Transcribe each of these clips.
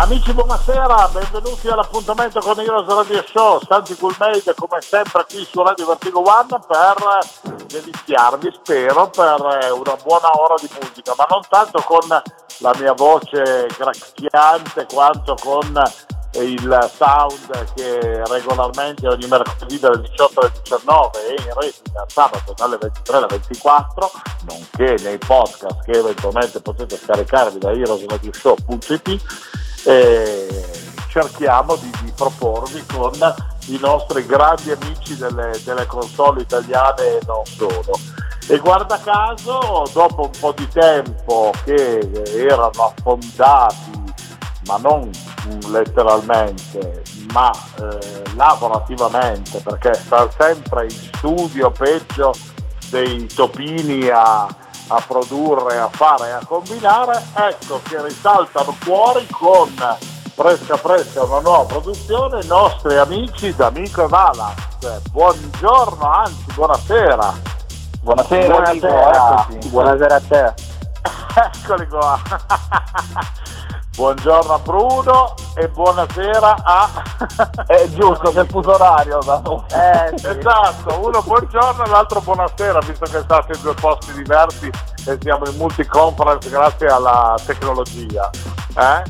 Amici buonasera, benvenuti all'appuntamento con Heroes Radio Show, Santi Coolmade come sempre qui su Radio Vertigo One per deliziarvi, spero, per una buona ora di musica, ma non tanto con la mia voce gracchiante quanto con il sound che regolarmente ogni mercoledì dalle 18 alle 19 e in replica sabato dalle 23 alle 24 nonché nei podcast che eventualmente potete scaricarvi da heroesradioshow.it e cerchiamo di, di, proporvi con i nostri grandi amici delle, delle console italiane e non solo. E guarda caso dopo un po' di tempo che erano affondati ma non letteralmente, ma eh, lavorativamente, perché sta sempre in studio peggio dei topini a, a produrre, a fare e a combinare, ecco che risaltano fuori con fresca fresca una nuova produzione i nostri amici d'Amico e Valax. Buongiorno, anzi buonasera. Buonasera, buonasera, amico, buonasera a te. Eccoli qua. Buongiorno a Bruno e buonasera a... È giusto, che fuso orario. Eh, sì. Esatto, uno buongiorno e l'altro buonasera, visto che state in due posti diversi e siamo in multiconference grazie alla tecnologia. Eh?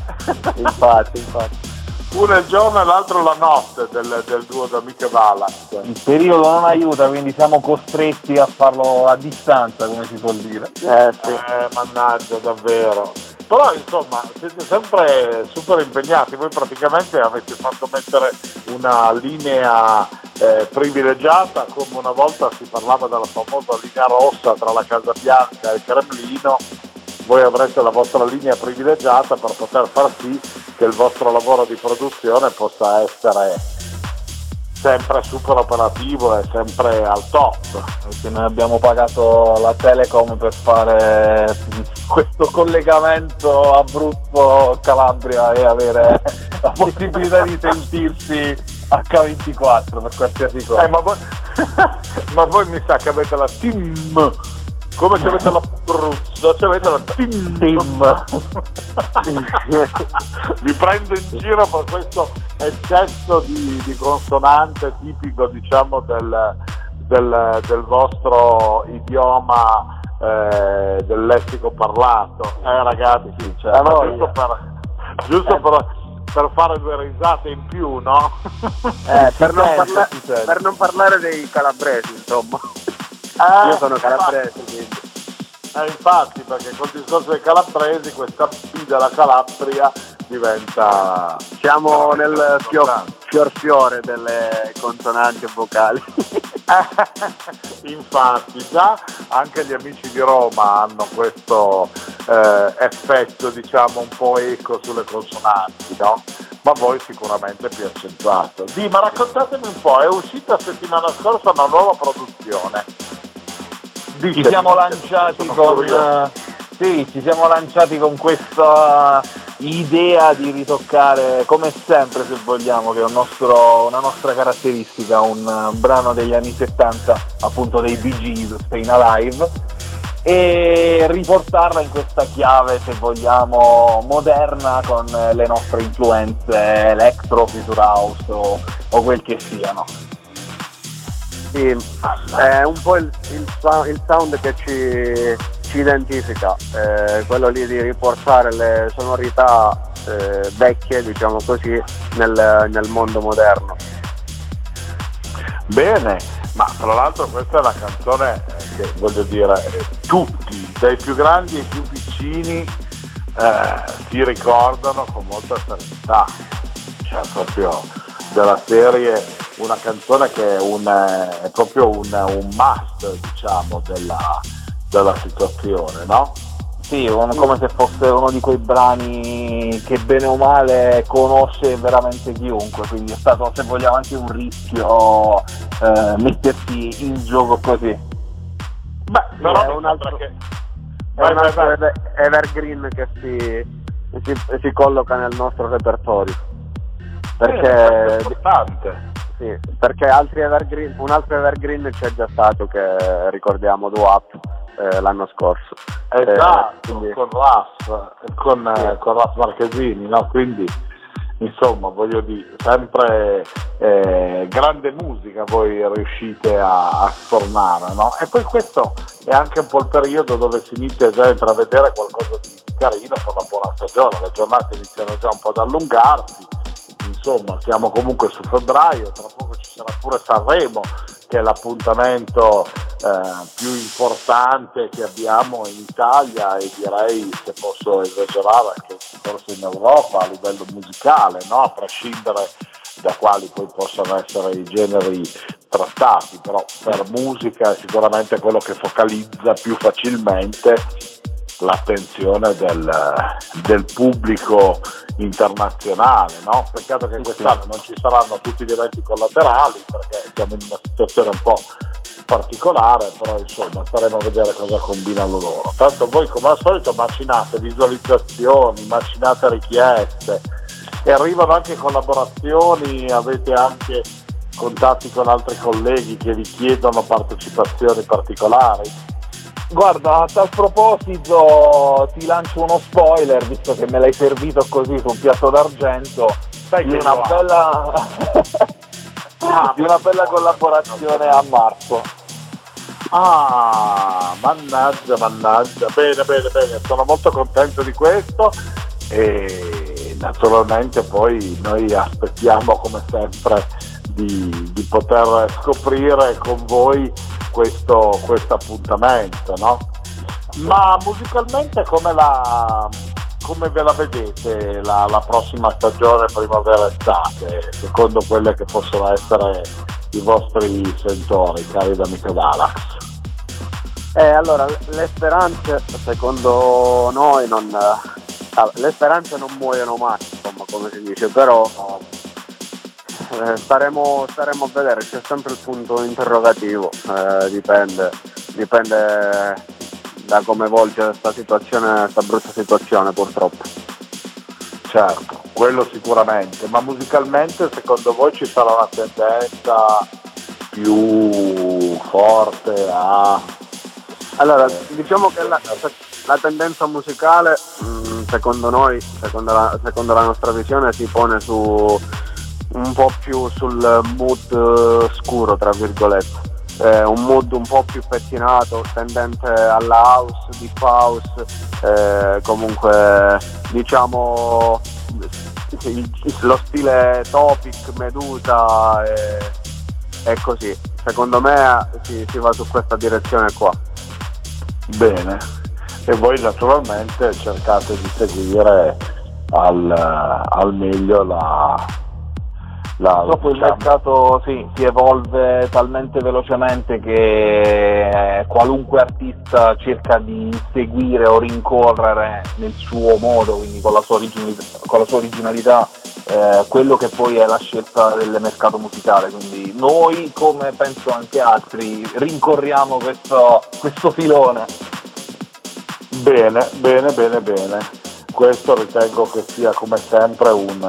Infatti, infatti. Uno è il giorno e l'altro la notte del, del duo d'Amiche Valax. Il periodo non aiuta, quindi siamo costretti a farlo a distanza, come si può dire. Eh, sì. eh mannaggia, davvero però insomma siete sempre super impegnati, voi praticamente avete fatto mettere una linea eh, privilegiata come una volta si parlava della famosa linea rossa tra la Casa Bianca e il Cremlino, voi avrete la vostra linea privilegiata per poter far sì che il vostro lavoro di produzione possa essere sempre super operativo e sempre al top. Perché noi abbiamo pagato la Telecom per fare questo collegamento Abruzzo-Calabria e avere la possibilità di sentirsi H24 per qualsiasi cosa. Eh, ma, voi, ma voi mi sa che avete la team come se avete l'Abruzzo, se avete la team. Vi prendo in giro per questo eccesso di, di consonante tipico diciamo del, del, del vostro idioma eh, del lessico parlato. Eh ragazzi, cioè, giusto, per, giusto eh. per, per, fare due risate in più, no? Eh, per, non parla- per non parlare dei calabresi, insomma. Eh, Io sono calabrese, quindi. Eh, infatti, perché col discorso dei calabresi questa P della Calabria diventa... Siamo nel fior, fior fiore delle consonanti vocali. infatti, già anche gli amici di Roma hanno questo eh, effetto, diciamo, un po' eco sulle consonanti, no? Ma voi sicuramente più accentuato. Di, ma raccontatemi un po', è uscita settimana scorsa una nuova produzione ci siamo lanciati con sì, ci siamo lanciati con questa idea di ritoccare come sempre se vogliamo che è un nostro, una nostra caratteristica un brano degli anni 70 appunto dei Bee Gees Alive e riportarla in questa chiave se vogliamo moderna con le nostre influenze electro, future house o, o quel che siano sì, è un po' il, il, il sound che ci, ci identifica, eh, quello lì di riportare le sonorità eh, vecchie, diciamo così, nel, nel, mondo moderno. Bene, ma tra l'altro questa è una canzone che voglio dire, tutti, dai più grandi ai più piccini, eh, si ricordano con molta serenità, cioè proprio della serie una canzone che è, un, è proprio un, un, must diciamo della, della situazione no? Sì, un, come se fosse uno di quei brani che bene o male conosce veramente chiunque, quindi è stato se vogliamo anche un rischio eh, mettersi in gioco così. Beh, però è un altro che è un altro evergreen che si, si, si, colloca nel nostro repertorio. Perché, è importante. Sì, perché altri evergreen, un altro evergreen c'è già stato che ricordiamo Duap eh, l'anno scorso. Esatto, eh, quindi... con Raff, con, sì. con Raff Marchesini, no? quindi insomma voglio dire, sempre eh, grande musica voi riuscite a, a stornare, no? E poi questo è anche un po' il periodo dove si inizia già a intravedere qualcosa di carino per la buona stagione, le giornate iniziano già un po' ad allungarsi, insomma siamo comunque su febbraio, tra poco ci sarà pure Sanremo che è l'appuntamento eh, più importante che abbiamo in Italia e direi, se posso esagerare, anche forse in Europa a livello musicale, no? a prescindere da quali poi possono essere i generi trattati, però per musica è sicuramente quello che focalizza più facilmente l'attenzione del, del pubblico internazionale. No? Peccato che quest'anno non ci saranno tutti gli eventi collaterali perché siamo in una situazione un po' particolare, però insomma staremo a vedere cosa combinano loro. Tanto voi come al solito macinate visualizzazioni, macinate richieste e arrivano anche collaborazioni, avete anche contatti con altri colleghi che vi chiedono partecipazioni particolari. Guarda, a tal proposito ti lancio uno spoiler, visto che me l'hai servito così su un piatto d'argento, Sai di una, bella... ah, di una bella collaborazione a marzo. Ah, mannaggia, mannaggia, bene, bene, bene, sono molto contento di questo. E naturalmente poi noi aspettiamo come sempre di, di poter scoprire con voi questo, questo appuntamento, no? Ma musicalmente come, la, come ve la vedete la, la prossima stagione primavera-estate, secondo quelle che possono essere i vostri sentori, cari d'amico Dalax? Eh, allora, le speranze secondo noi non, ah, le speranze non muoiono mai, insomma, come si dice, però eh, staremo, staremo, a vedere, c'è sempre il punto interrogativo, eh, dipende, dipende da come volge questa situazione, questa brutta situazione purtroppo. Certo, quello sicuramente, ma musicalmente secondo voi ci sarà una tendenza più forte a... Allora, diciamo che la, la tendenza musicale, mm, secondo noi, secondo la, secondo la nostra visione, si pone su un po' più sul mood uh, scuro, tra virgolette. Eh, un mood un po' più pettinato, tendente alla house, deep house, eh, comunque diciamo il, lo stile topic, medusa e, e così. Secondo me si, si va su questa direzione qua. Bene, e voi naturalmente cercate di seguire al, al meglio la, la, Purtroppo diciamo. il mercato sì, si evolve talmente velocemente che qualunque artista cerca di seguire o rincorrere nel suo modo, quindi con la sua originalità, la sua originalità eh, quello che poi è la scelta del mercato musicale. Quindi noi, come penso anche altri, rincorriamo questo, questo filone. Bene, bene, bene, bene. Questo ritengo che sia come sempre un,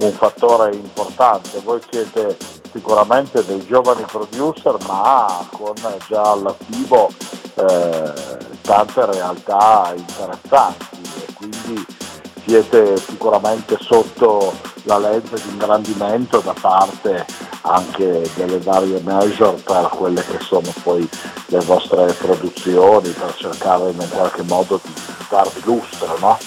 un fattore importante. Voi siete sicuramente dei giovani producer ma con già all'attivo eh, tante realtà interessanti e quindi siete sicuramente sotto la legge di ingrandimento da parte anche delle varie major per quelle che sono poi le vostre produzioni per cercare in qualche modo di darvi lustro, no?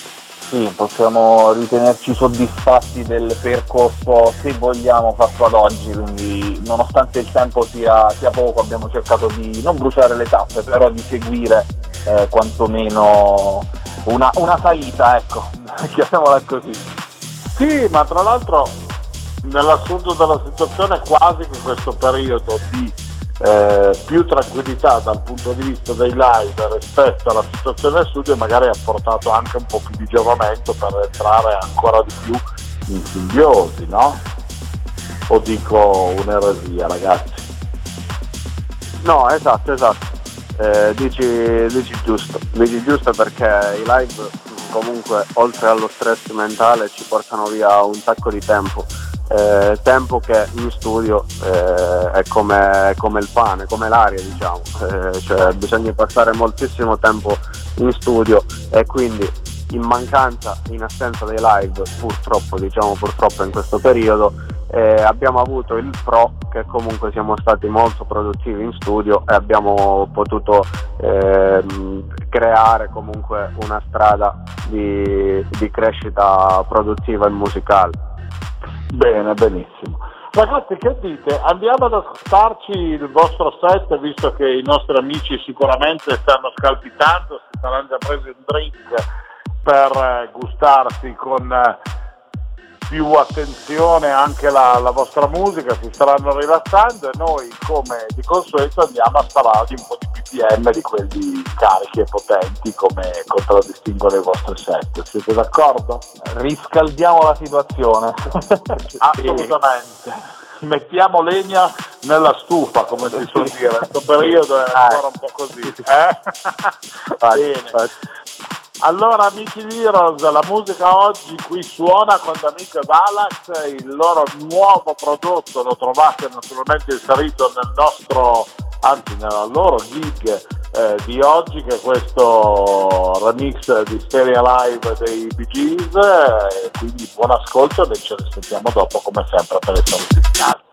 Sì, possiamo ritenerci soddisfatti del percorso, se vogliamo, fatto ad oggi, quindi nonostante il tempo sia, sia poco abbiamo cercato di non bruciare le tappe, però di seguire eh, quantomeno una, una salita, ecco, chiamiamola così. Sì, ma tra l'altro nell'assunto della situazione quasi che questo periodo di eh, più tranquillità dal punto di vista dei live rispetto alla situazione del studio magari ha portato anche un po' più di giovamento per entrare ancora di più in simbiosi, no? O dico un'eresia ragazzi? No, esatto, esatto. Eh, dici, dici giusto, dici giusto perché i live comunque oltre allo stress mentale ci portano via un sacco di tempo. Eh, tempo che in studio eh, è come, come, il pane, come l'aria diciamo, eh, cioè bisogna passare moltissimo tempo in studio e quindi in mancanza, in assenza dei live purtroppo, diciamo purtroppo in questo periodo eh, abbiamo avuto il pro che comunque siamo stati molto produttivi in studio e abbiamo potuto eh, creare comunque una strada di, di crescita produttiva e musicale. Bene, benissimo. Ragazzi, che dite? Andiamo ad ascoltarci il vostro set, visto che i nostri amici sicuramente stanno scalpitando, si saranno già presi un drink per eh, gustarsi con eh, più attenzione anche la, la, vostra musica, si staranno rilassando e noi come di consueto andiamo a spararvi un po' di BPM di quelli carichi e potenti come contraddistinguono i vostri set. Siete d'accordo? Riscaldiamo la situazione. Assolutamente. Mettiamo legna nella stufa, come si suol dire. Questo periodo è ancora un po' così. Eh? Bene. Allora amici di Heroes, la musica oggi qui suona con D'Amico e Valax, il loro nuovo prodotto lo trovate naturalmente inserito nel nostro, anzi nella loro gig eh, di oggi che è questo remix di Stereo Live dei Bee Gees, eh, quindi buon ascolto e ce ne sentiamo dopo come sempre per le solite finali.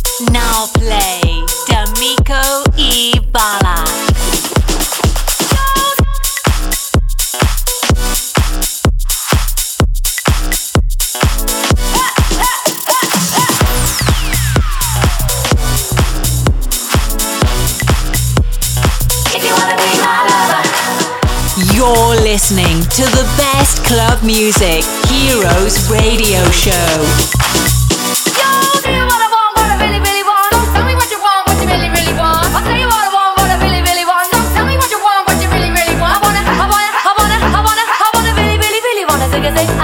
Now play D'Amico e Bala. You're listening to the best club music, Heroes Radio Show. like a.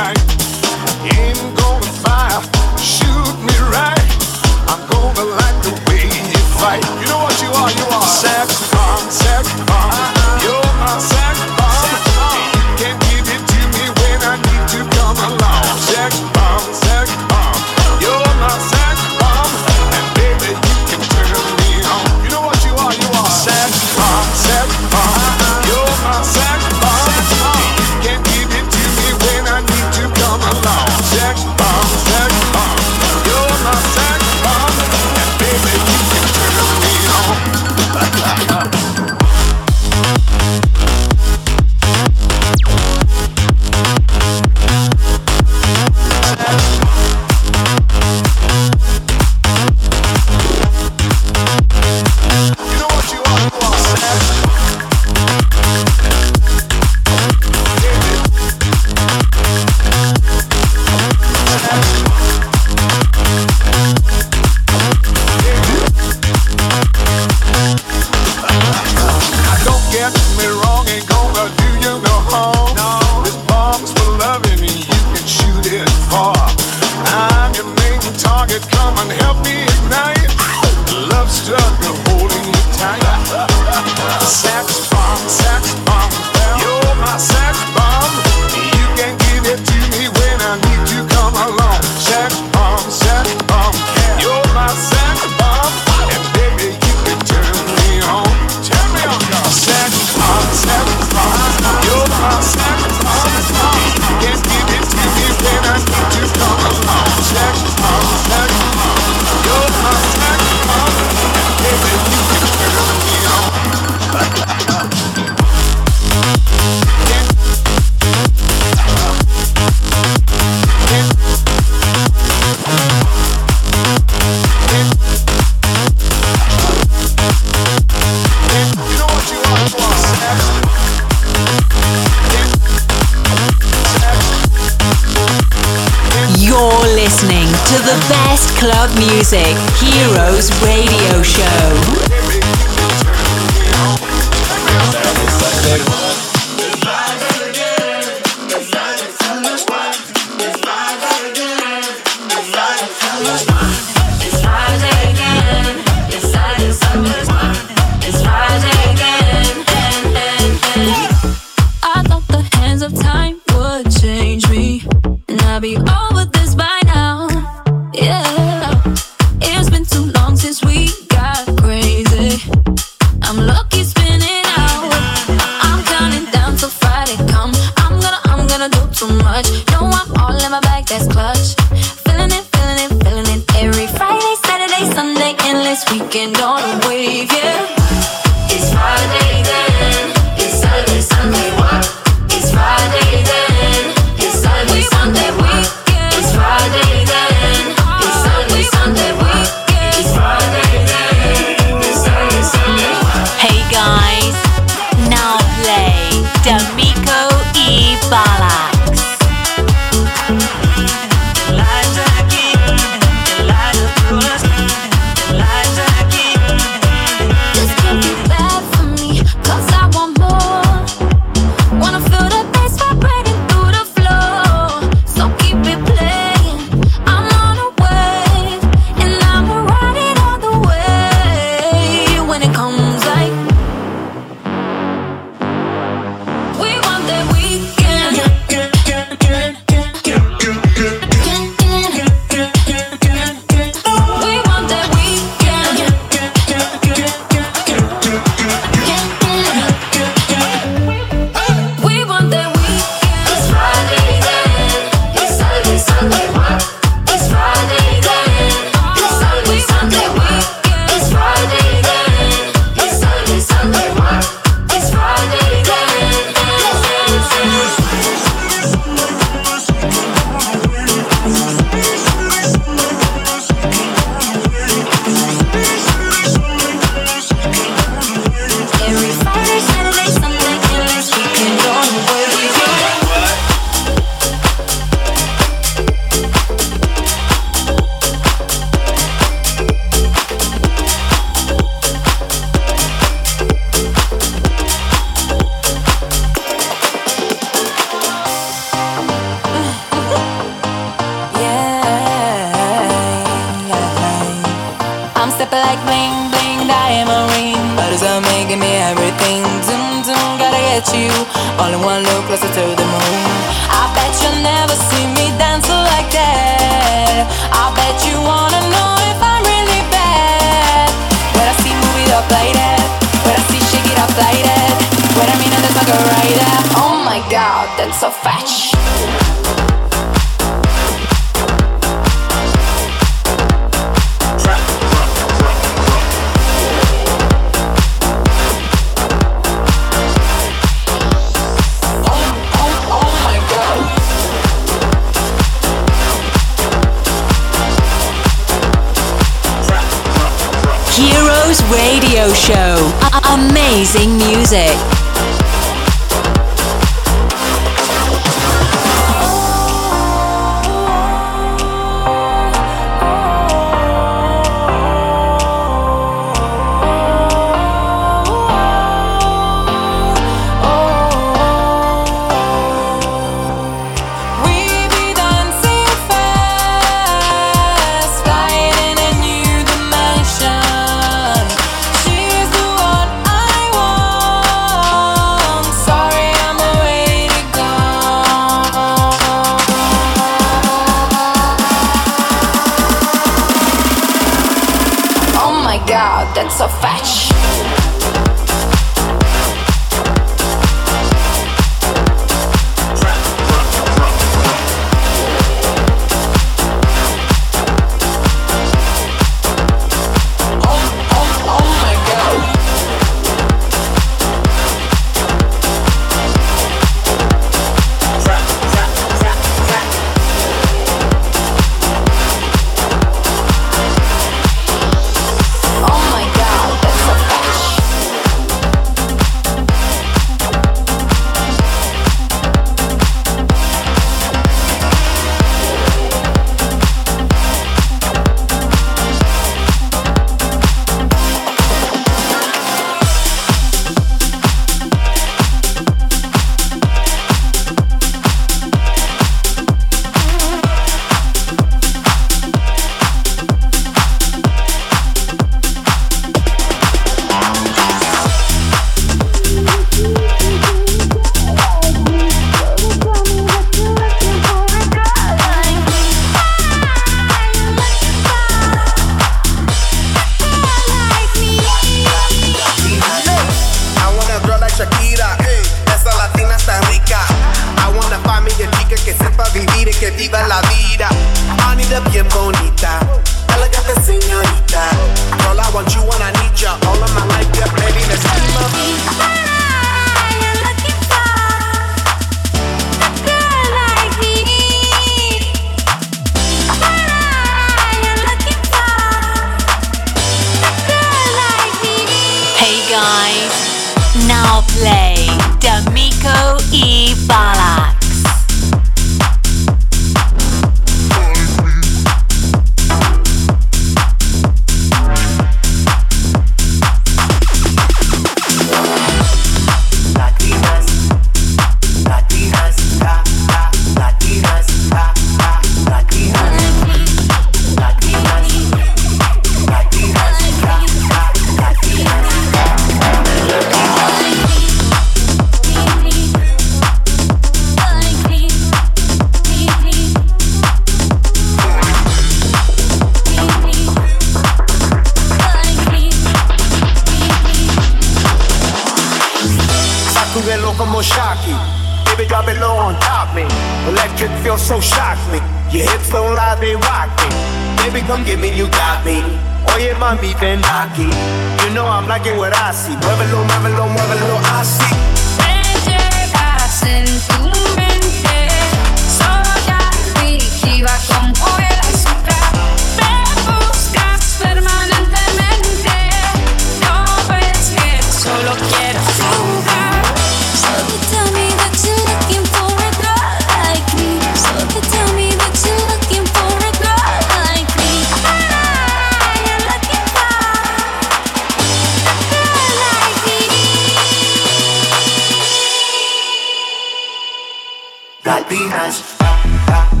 Radio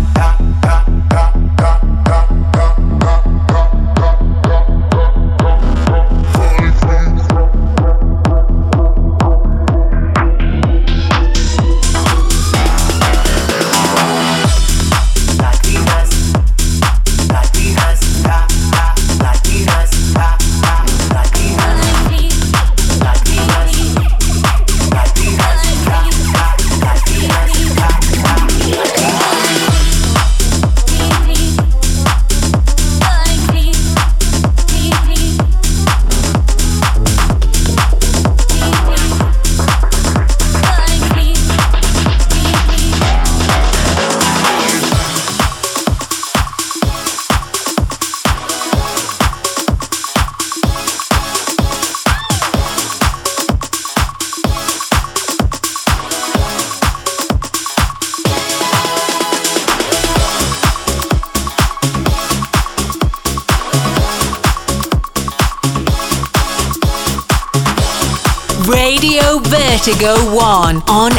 Vertigo 1 on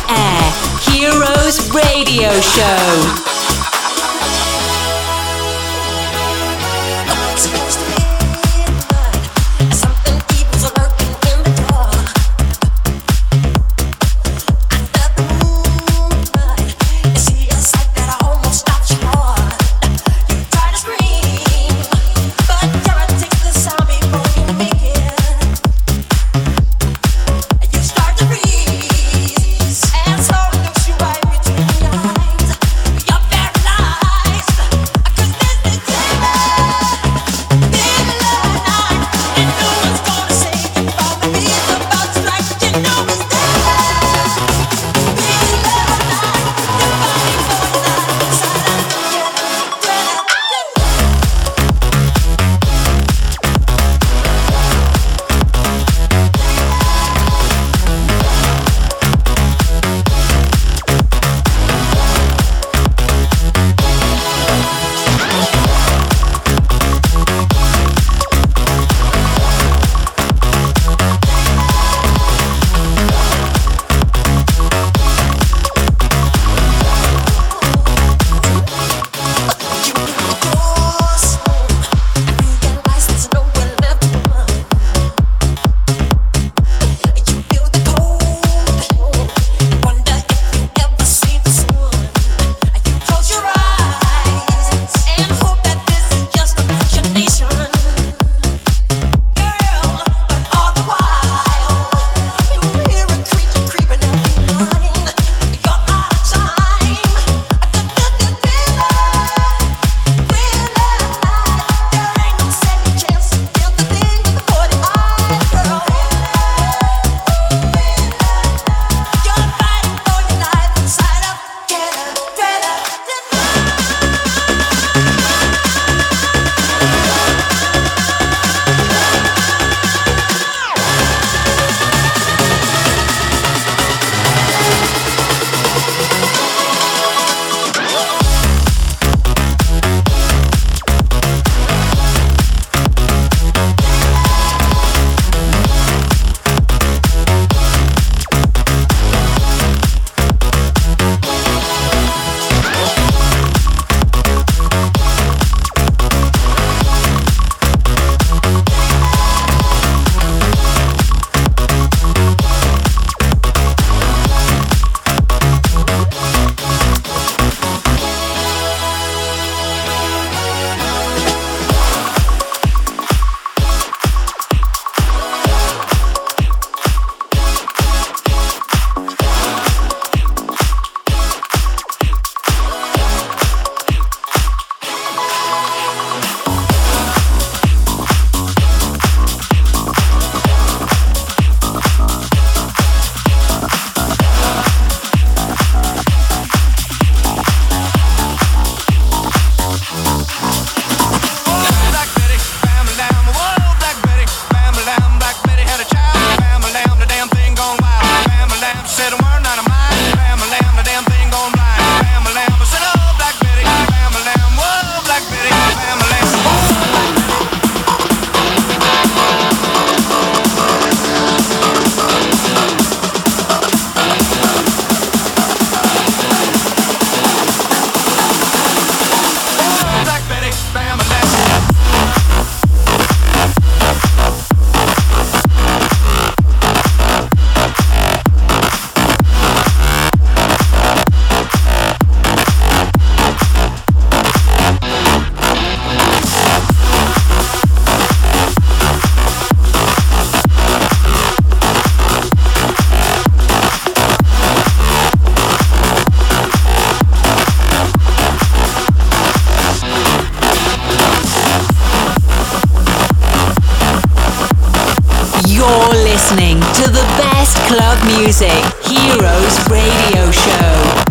Heroes Radio Show.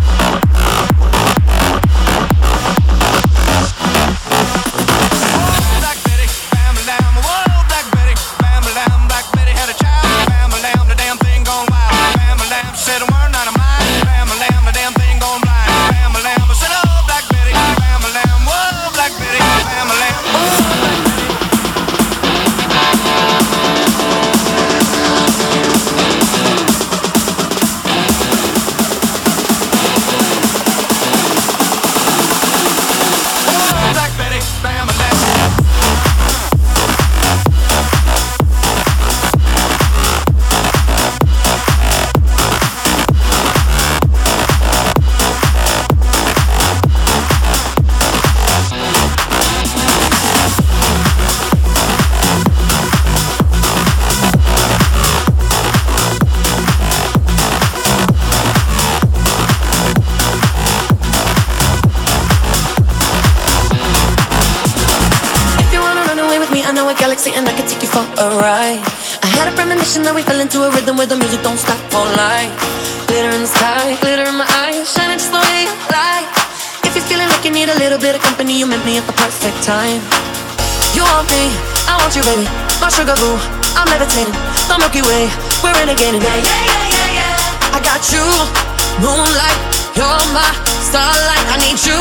Renegading. Yeah, yeah, yeah, yeah, yeah. I got you, moonlight, you're my starlight. I need you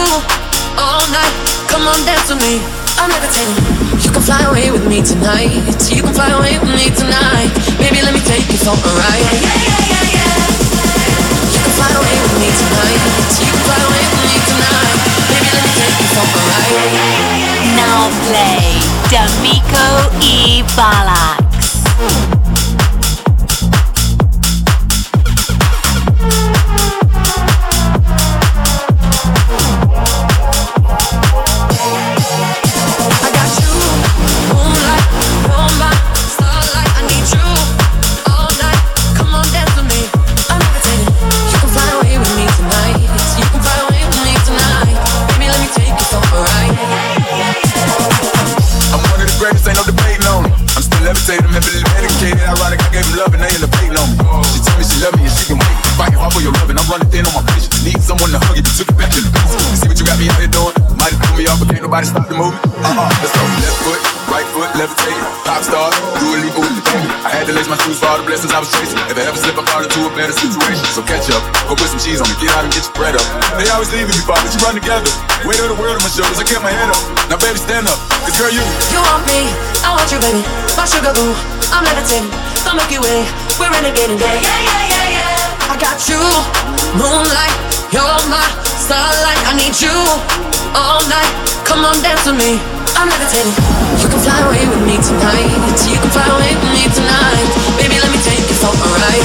all night. Come on, dance with me. I'm levitating. You can fly away with me tonight. You can fly away with me tonight. Baby, let me take you for a ride. Yeah, yeah, yeah, yeah. You can fly away with me tonight. You can fly away with me tonight. Baby, let me take you for a ride. Now play D'Amico E. Balax. Pop star, do a leap with the baby. I had to lace my shoes for all the blessings I was chasing. If I ever slip, I fall into a better situation. So catch up, go put some cheese on me, get out and get your bread up. They always leaving me, but you run together. Weight of the world on my shoulders, I kept my head up. Now baby, stand up, cause girl, you. You want me, I want you, baby. My sugar boo, I'm levitating. Don't make you wait, we're renegading. Yeah, yeah, yeah, yeah, yeah. I got you, moonlight, you're my starlight. I need you all night. Come on, dance with me. I'm levitating. You can fly away with me tonight. You can fly away with me tonight. Baby, let me take you for a ride.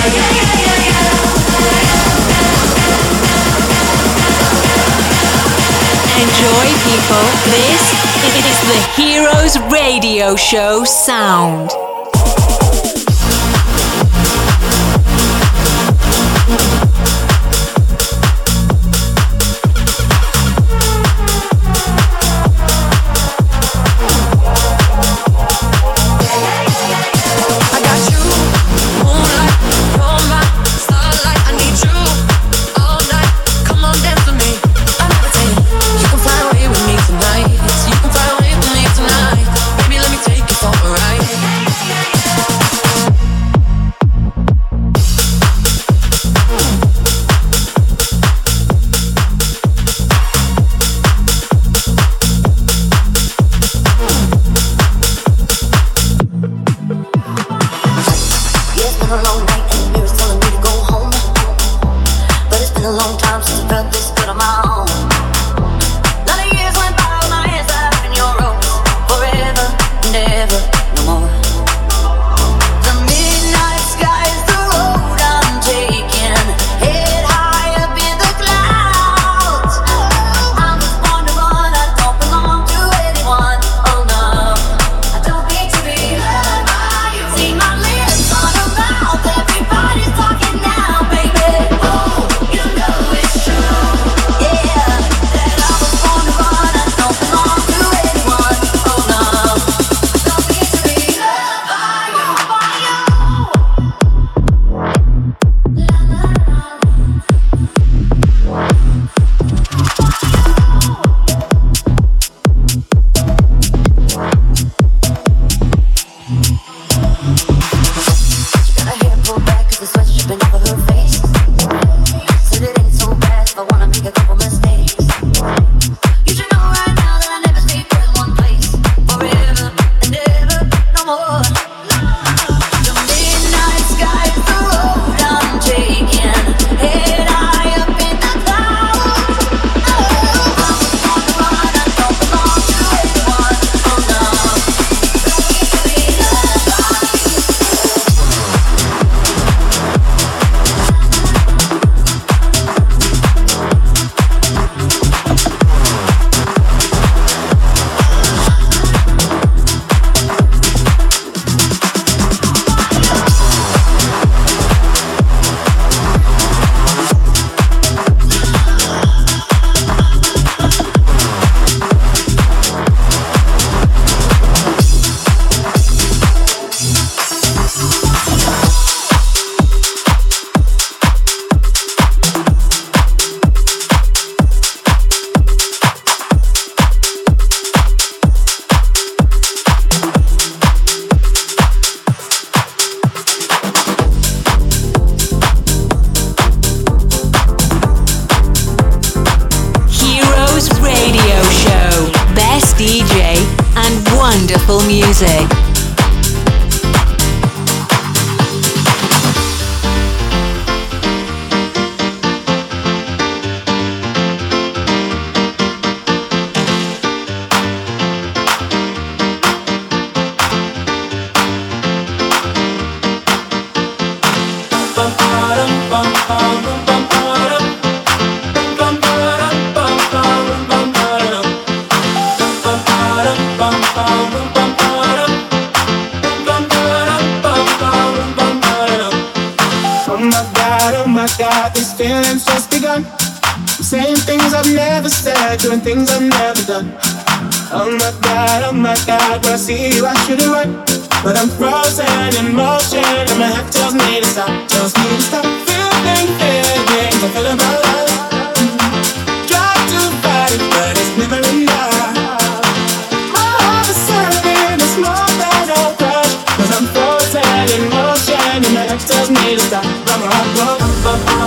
Enjoy, people. This is the Heroes Radio Show sound.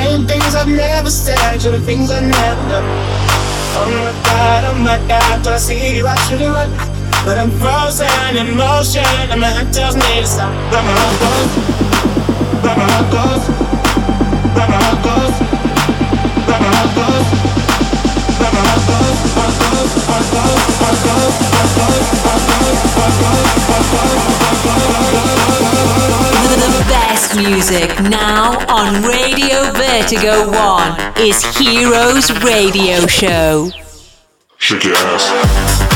Saying things I've never said, doing things I've never done. Oh my god, oh my god, when I see you, I should have run. But I'm frozen in motion, and my head tells me to stop. But my heart goes, but my heart goes, but my heart goes, but my heart goes, but my heart goes, the best music now on Radio Vertigo 1 is Heroes Radio Show. Shake your ass.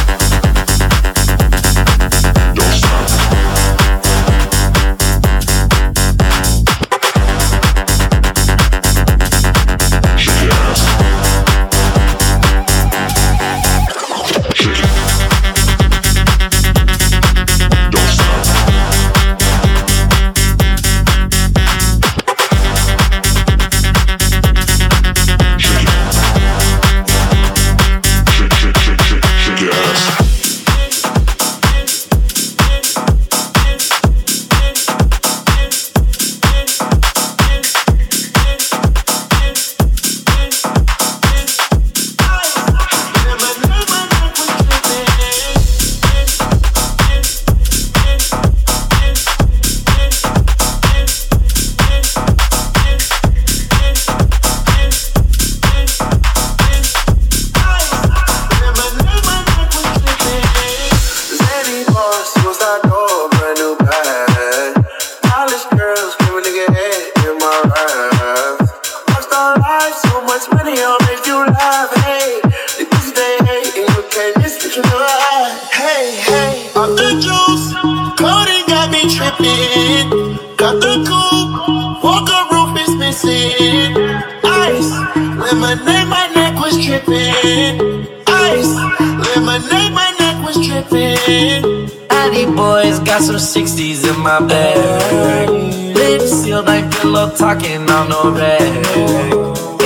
Off the juice, coding got me tripping. Got the coupe, walker roof is missing. Ice, lemonade, my neck was tripping. Ice, lemonade, my neck was tripping. Addy boys got some 60s in my bag. Lips sealed like pillow talking on no rag.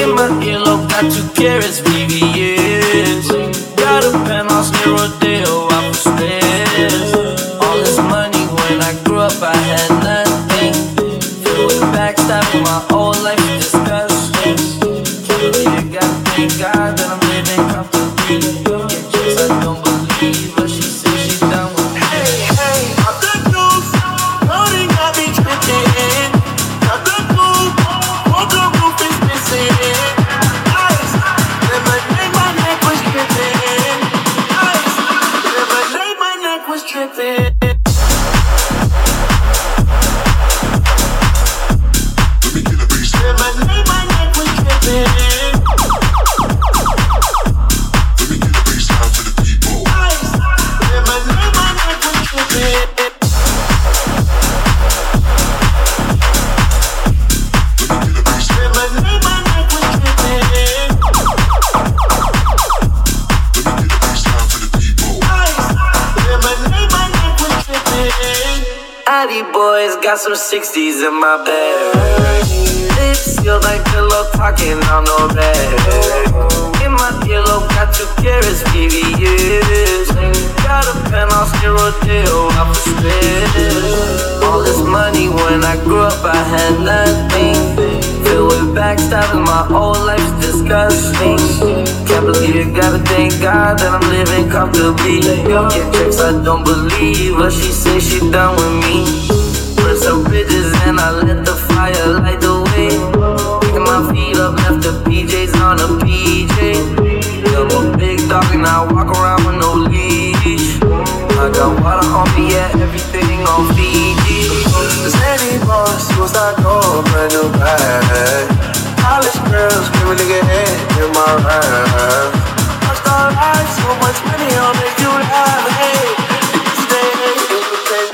In my earlobe got two carrots, VVS. Got some 60s in my bed. Lips feel like pillow talking on no rag. In my earlobe got two carrots, VVS. Got a penthouse near Rodeo, out for stress. All this money when I grew up, I had nothing. Filled with backstabbing, my whole life's disgusting. Can't believe it, gotta thank God that I'm living comfortably. Get checks I don't believe, but she says she done with me. Burn some bridges and I let the fire light the way. Picking my feet up, left the PJs on a PJ. A big dog and I walk around with no leash. I got water on me, yeah, everything on Fiji. Zany boss, superstar door, brand new bag. College girls, screaming nigga head in my rap. Rockstar life, so much money, I'll make you laugh. Hey,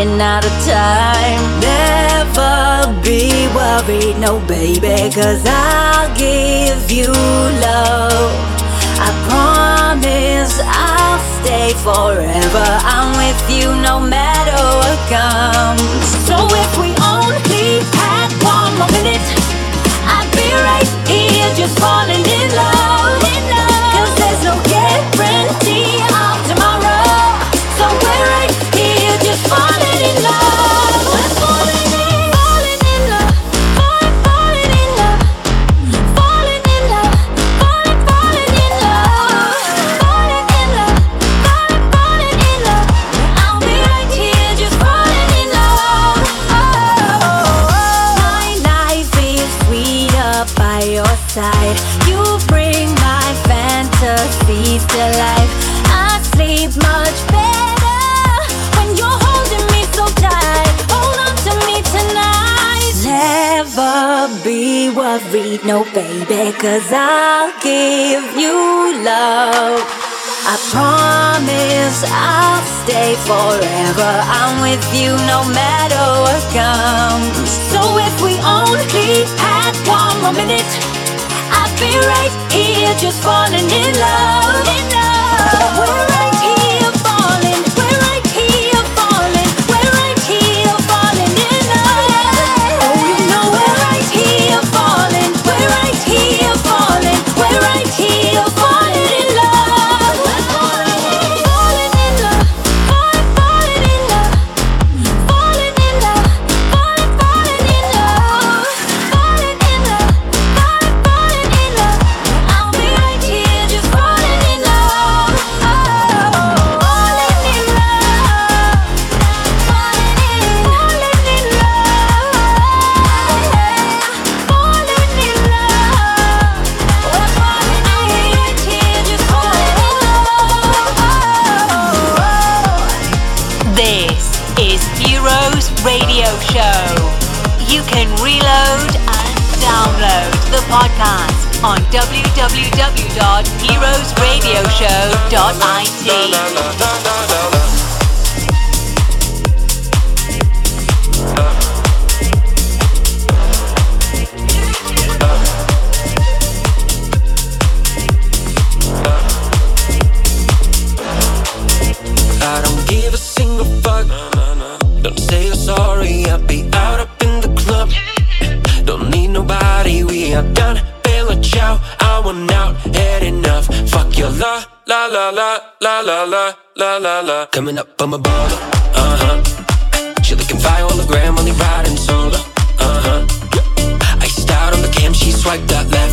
Running, out of time. Never be worried, no baby, cause I'll give you love. I promise I'll stay forever. I'm with you no matter what comes. So if we only had one more minute, I'd be right here just falling in love. Cause worried, no baby, cause I'll give you love. I promise I'll stay forever. I'm with you no matter what comes. So if we only had one more minute, I'd be right here just falling in love. In love. La, la. Coming up on my baller, uh huh. She looking fire on the gram, only riding solo, uh huh. I start on the cam, she swiped that left,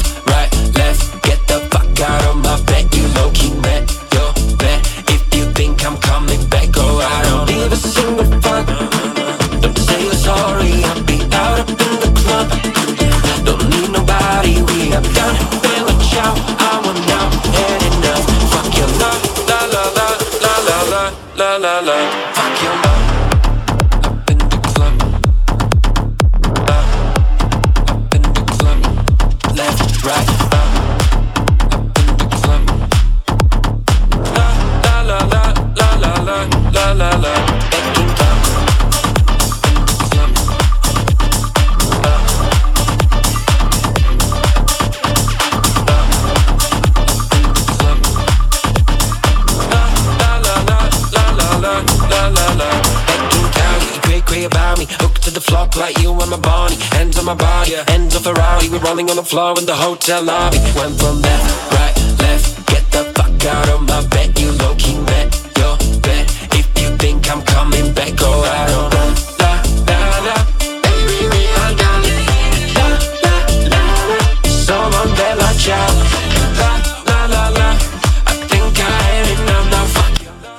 floor in the hotel lobby. Went from left, right, left. Get the fuck out of my bed. You low key bet your bet. If you think I'm coming back, go out on la la la. La la bella ciao. La la la la. I think I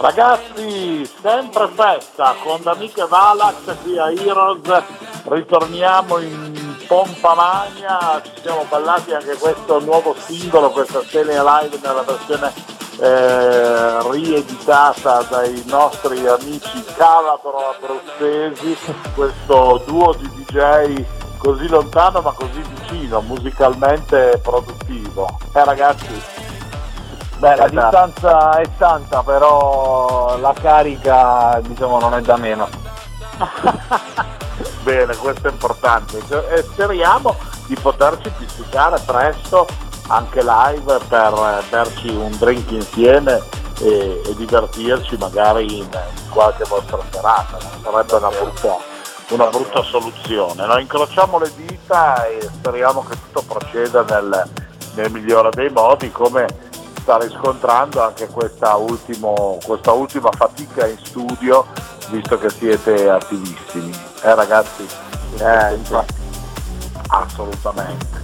Ragazzi, sempre festa con Amiche Valax qui a Heroes, ritorniamo in pompa magna, ci siamo ballati anche questo nuovo singolo, questa serie live nella versione eh, rieditata dai nostri amici Calabro abruzzesi, questo duo di DJ così lontano ma così vicino, musicalmente produttivo. Eh ragazzi, Beh, la Eh, distanza è tanta, però la carica diciamo non è da meno. Bene, questo è importante e speriamo di poterci pizzicare presto anche live per eh, berci un drink insieme e, e divertirci magari in, in qualche vostra serata, sarebbe una brutta, una brutta soluzione. Noi incrociamo le dita e speriamo che tutto proceda nel, nel migliore dei modi come sta riscontrando anche questa, ultimo- questa ultima fatica in studio visto che siete attivissimi. Eh ragazzi? Eh, Assolutamente.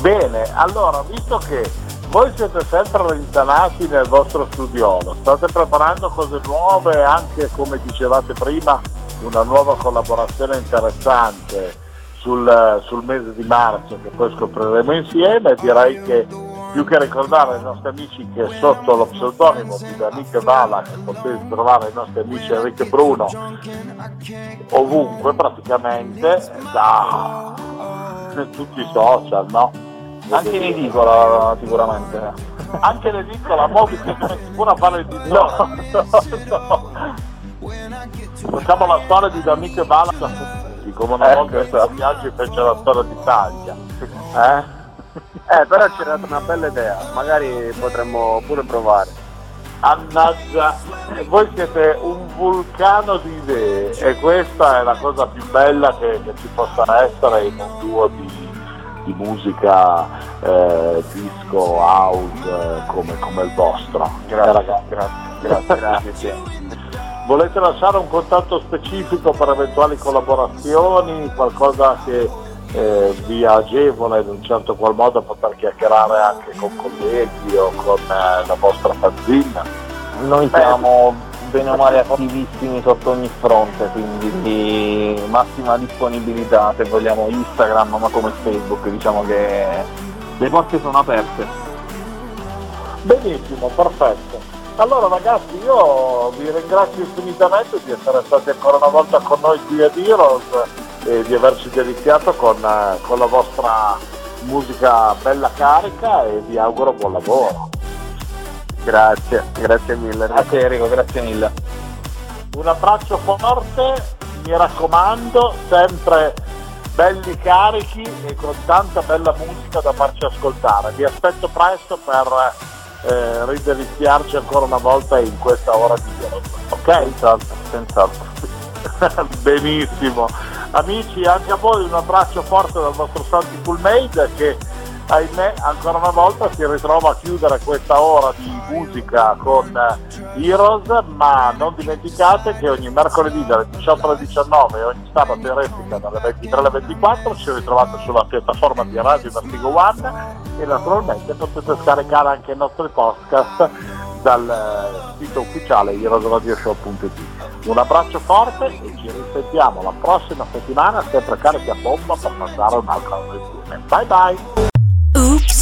Bene, allora, visto che voi siete sempre rintanati nel vostro studiolo, state preparando cose nuove, anche come dicevate prima, una nuova collaborazione interessante sul, sul mese di marzo che poi scopriremo insieme, direi che più che ricordare ai nostri amici che sotto lo pseudonimo di Danique che potete trovare i nostri amici Enrico Bruno ovunque praticamente da tutti i social, no? Anche in edicola sicuramente. Anche in edicola, mo vi siete messi pure a fare il di no, no, no. Facciamo la storia di D'Amico e Vala come una Ecco, volta esatto. i viaggi fece la storia d'Italia. Eh? Eh, però stata una bella idea, magari potremmo pure provare. Annaggia, voi siete un vulcano di idee e questa è la cosa più bella che, che ci possa essere in un duo di, di musica eh, disco, house eh, come, come il vostro. Grazie, ragazzi. grazie, grazie, grazie. Volete lasciare un contatto specifico per eventuali collaborazioni, qualcosa che eh, vi agevola in un certo qual modo a poter chiacchierare anche con colleghi o con eh, la vostra fanzina? Noi siamo bene o male attivissimi sotto ogni fronte, quindi di massima disponibilità se vogliamo Instagram ma come Facebook, diciamo che le porte sono aperte. Benissimo, perfetto. Allora ragazzi io vi ringrazio infinitamente di essere stati ancora una volta con noi qui ad Heroes e di averci deliziato con, con la vostra musica bella carica e vi auguro buon lavoro. Grazie, grazie mille. Grazie Enrico, grazie mille. Un abbraccio forte, mi raccomando, sempre belli carichi e con tanta bella musica da farci ascoltare. Vi aspetto presto per eh, rideliziarci ancora una volta in questa ora di Heroes. Ok? Senz'altro, senz'altro. Benissimo. Amici, anche a voi un abbraccio forte dal vostro Santi Fullmade che ahimè ancora una volta si ritrova a chiudere questa ora di musica con eh, Heroes, ma non dimenticate che ogni mercoledì dalle 18 alle 19 e ogni sabato in replica dalle 23 alle 24 ci ritrovate sulla piattaforma di Radio Vertigo One e naturalmente potete scaricare anche i nostri podcast dal eh, sito ufficiale heroesradioshow.it. Un abbraccio forte e ci risentiamo la prossima settimana sempre carichi a bomba per passare un'altra insieme. Bye bye! Oops,